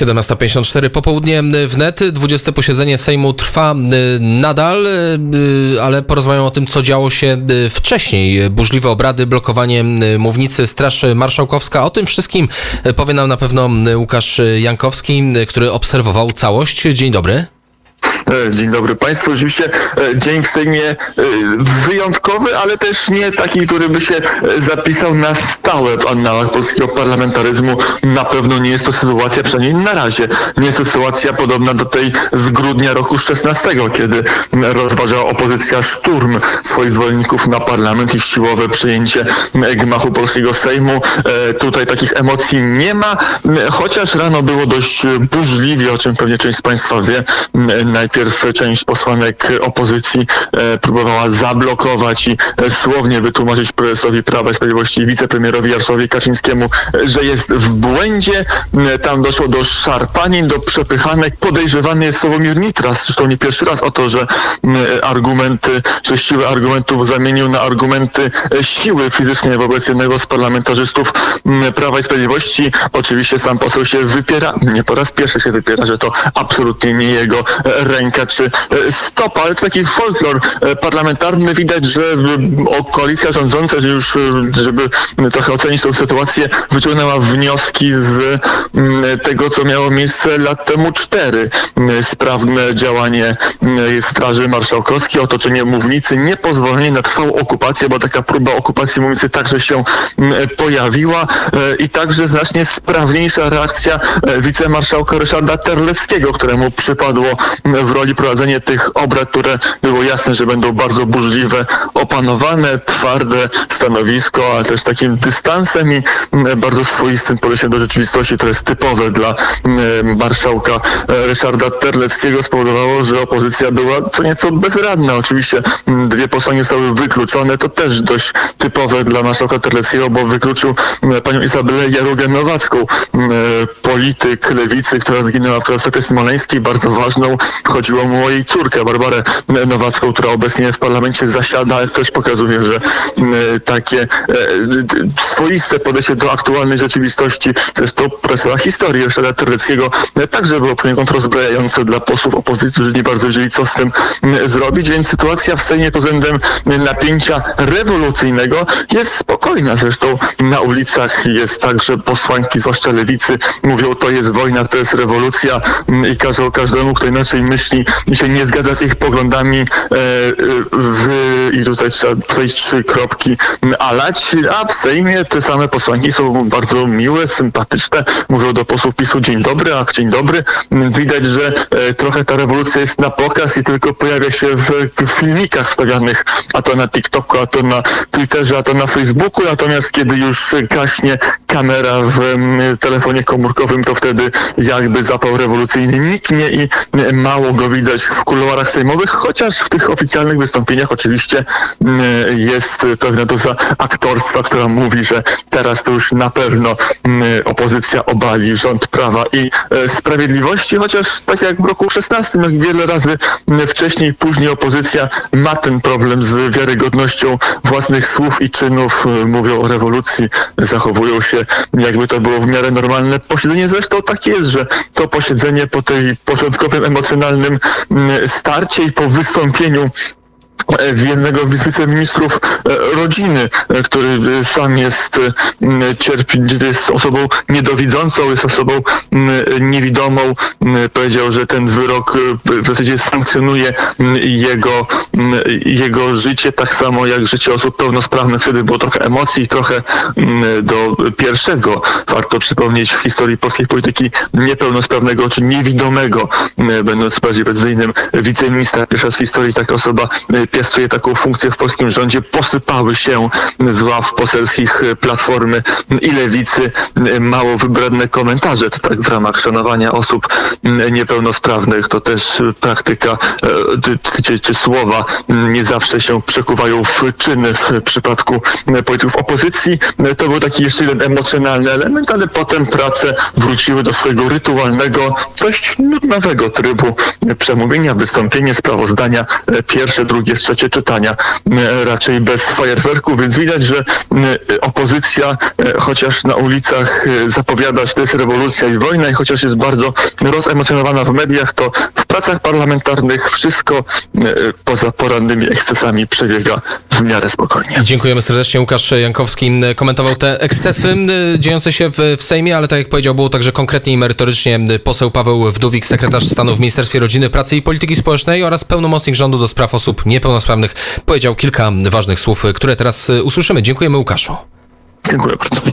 17.54 popołudnie wnet. 20 posiedzenie Sejmu trwa y, nadal, y, ale porozmawiamy o tym, co działo się y, wcześniej. Burzliwe obrady, blokowanie mównicy, Straż Marszałkowska. O tym wszystkim powie nam na pewno Łukasz Jankowski, który obserwował całość. Dzień dobry. E, dzień dobry Państwu. Oczywiście e, dzień w Sejmie e, wyjątkowy, ale też nie taki, który by się zapisał na stałe w annałach polskiego parlamentaryzmu. Na pewno nie jest to sytuacja, przynajmniej na razie, nie jest to sytuacja podobna do tej z grudnia roku 16, kiedy rozważała opozycja szturm swoich zwolenników na parlament i siłowe przyjęcie gmachu polskiego Sejmu. Tutaj takich emocji nie ma, chociaż rano było dość burzliwie, o czym pewnie część z Państwa wie. Najpierw część posłanek opozycji e, próbowała zablokować i e, słownie wytłumaczyć prezesowi Prawa i Sprawiedliwości wicepremierowi Jarosławowi Kaczyńskiemu, e, że jest w błędzie. Tam doszło do szarpanin, do przepychanek. Podejrzewany jest Sławomir Nitras, zresztą nie pierwszy raz o to, że argumenty, że siłę argumentów zamienił na argumenty siły fizycznej wobec jednego z parlamentarzystów Prawa i Sprawiedliwości. Oczywiście sam poseł się wypiera, nie po raz pierwszy się wypiera, że to absolutnie nie jego ręka czy e, stopa, ale to taki folklor e, parlamentarny. Widać, że koalicja rządząca, już żeby trochę ocenić tę sytuację, wyciągnęła wnioski z tego, co miało miejsce lat temu cztery. Sprawne działanie Straży Marszałkowskiej, otoczenie mównicy, niepozwolenie na trwałą okupację, bo taka próba okupacji mównicy także się pojawiła e, i także znacznie sprawniejsza reakcja wicemarszałka Ryszarda Terleckiego, któremu przypadło w roli prowadzenie tych obrad, które było jasne, że będą bardzo burzliwe, opanowane, twarde stanowisko, ale też takim dystansem i mm, bardzo swoistym podejściem do rzeczywistości, to jest typowe dla mm, marszałka e, Ryszarda Terleckiego, spowodowało, że opozycja była co nieco bezradna. Oczywiście mm, dwie posłanki zostały wykluczone, to też dość typowe dla marszałka Terleckiego, bo wykluczył panią Izabelę Jarugę-Nowacką, polityk lewicy, która zginęła w katastrofie smoleńskiej, bardzo ważną, chodziło mu o jej córkę, Barbarę Nowacką, która obecnie w parlamencie zasiada, ale też pokazuje, że takie e, swoiste podejście do aktualnej rzeczywistości, zresztą presja historii Ryszarda Terleckiego e, także było poniekąd rozbrajające dla posłów opozycji, którzy nie bardzo wiedzieli, co z tym zrobić, więc sytuacja w Sejmie pod względem napięcia rewolucyjnego jest spokojna. Zresztą na ulicach jest tak, że posłanki, zwłaszcza lewicy, mówią, to jest wojna, to jest rewolucja i każą każdemu, kto inaczej myśli, jeśli się nie zgadza z ich poglądami e, w, i tutaj trzeba przejść trzy kropki alać, a w Sejmie te same posłanki są bardzo miłe, sympatyczne, mówią do posłów PiSu dzień dobry, a dzień dobry. Widać, że e, trochę ta rewolucja jest na pokaz i tylko pojawia się w filmikach wstawianych, a to na TikToku, a to na Twitterze, a to na Facebooku, natomiast kiedy już gaśnie kamera w telefonie komórkowym, to wtedy jakby zapał rewolucyjny niknie i mało go widać w kuluarach sejmowych, chociaż w tych oficjalnych wystąpieniach oczywiście jest pewna doza aktorstwa, która mówi, że teraz to już na pewno opozycja obali rząd prawa i e, sprawiedliwości, chociaż tak jak w roku 16, jak wiele razy wcześniej, później opozycja ma ten problem z wiarygodnością własnych słów i czynów, mówią o rewolucji, zachowują się jakby to było w miarę normalne posiedzenie. Zresztą tak jest, że to posiedzenie po tej początkowym emocjonalnym mm, starcie i po wystąpieniu jednego z wiceministrów e, rodziny, e, który sam jest cierpi, jest osobą niedowidzącą, jest osobą niewidomą. Powiedział, że ten wyrok e, w zasadzie sankcjonuje jego, jego życie, tak samo jak życie osób pełnosprawnych. Wtedy było trochę emocji, trochę do pierwszego, warto przypomnieć w historii polskiej polityki niepełnosprawnego czy niewidomego, będąc bardziej precyzyjnym, wiceministra. Pierwsza z historii taka osoba piastuje taką funkcję w polskim rządzie, posypały się z ław poselskich Platformy i Lewicy mało wybredne komentarze. To tak w ramach szanowania osób niepełnosprawnych. To też praktyka czy, czy słowa nie zawsze się przekuwają w czyny w przypadku polityków opozycji. To był taki jeszcze jeden emocjonalny element, ale potem prace wróciły do swojego rytualnego, dość nudnego trybu przemówienia, wystąpienie, sprawozdania, pierwsze, drugie, trzecie czytania raczej bez fajerwerku, więc widać, że opozycja chociaż na ulicach zapowiada, że to jest rewolucja i wojna i chociaż jest bardzo rozemocjonowana w mediach, to w pracach parlamentarnych wszystko poza porannymi ekscesami przebiega w miarę spokojnie. Dziękujemy serdecznie. Łukasz Jankowski komentował te ekscesy dziejące się w, w Sejmie, ale tak jak powiedział, było także konkretnie i merytorycznie poseł Paweł Wdówik, sekretarz stanu w Ministerstwie Rodziny, Pracy i Polityki Społecznej oraz pełnomocnik rządu do spraw osób niepełnosprawnych powiedział kilka ważnych słów, które teraz usłyszymy. Dziękujemy Łukaszu. Dziękuję bardzo.